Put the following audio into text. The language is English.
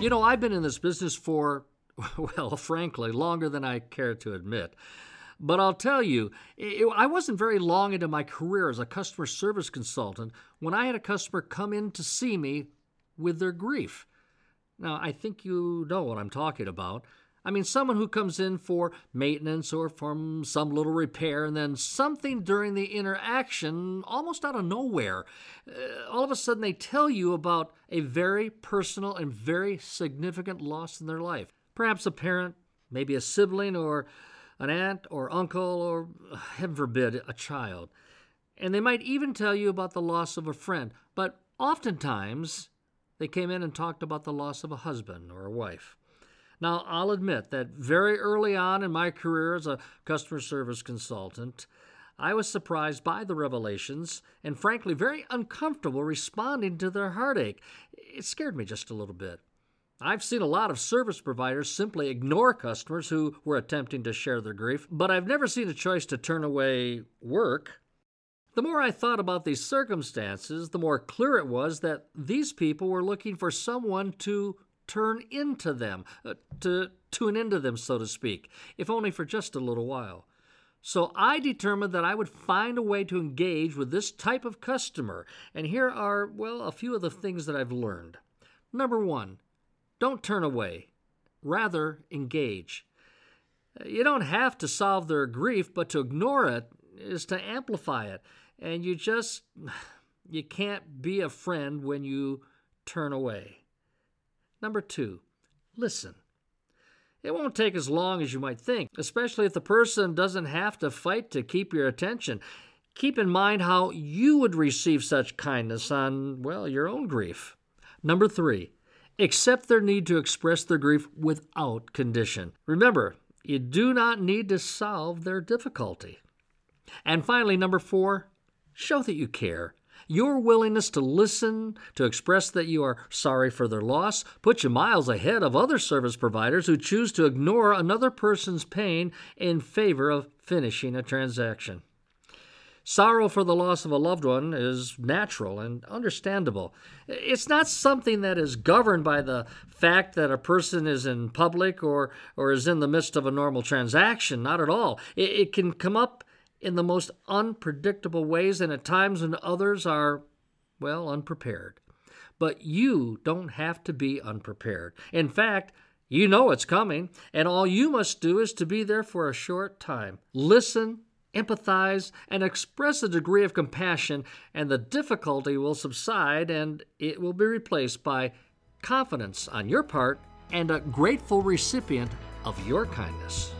You know, I've been in this business for, well, frankly, longer than I care to admit. But I'll tell you, it, I wasn't very long into my career as a customer service consultant when I had a customer come in to see me with their grief. Now, I think you know what I'm talking about. I mean, someone who comes in for maintenance or from some little repair, and then something during the interaction, almost out of nowhere, uh, all of a sudden they tell you about a very personal and very significant loss in their life. Perhaps a parent, maybe a sibling, or an aunt or uncle, or heaven forbid, a child. And they might even tell you about the loss of a friend, but oftentimes they came in and talked about the loss of a husband or a wife. Now, I'll admit that very early on in my career as a customer service consultant, I was surprised by the revelations and frankly very uncomfortable responding to their heartache. It scared me just a little bit. I've seen a lot of service providers simply ignore customers who were attempting to share their grief, but I've never seen a choice to turn away work. The more I thought about these circumstances, the more clear it was that these people were looking for someone to turn into them, uh, to tune into them, so to speak, if only for just a little while. So I determined that I would find a way to engage with this type of customer, and here are, well, a few of the things that I've learned. Number one, don't turn away, rather, engage. You don't have to solve their grief, but to ignore it is to amplify it. And you just, you can't be a friend when you turn away. Number two, listen. It won't take as long as you might think, especially if the person doesn't have to fight to keep your attention. Keep in mind how you would receive such kindness on, well, your own grief. Number three, accept their need to express their grief without condition. Remember, you do not need to solve their difficulty. And finally, number four, show that you care. Your willingness to listen, to express that you are sorry for their loss, puts you miles ahead of other service providers who choose to ignore another person's pain in favor of finishing a transaction. Sorrow for the loss of a loved one is natural and understandable. It's not something that is governed by the fact that a person is in public or, or is in the midst of a normal transaction. Not at all. It, it can come up in the most unpredictable ways and at times when others are, well, unprepared. But you don't have to be unprepared. In fact, you know it's coming, and all you must do is to be there for a short time. Listen, empathize, and express a degree of compassion, and the difficulty will subside and it will be replaced by confidence on your part and a grateful recipient of your kindness.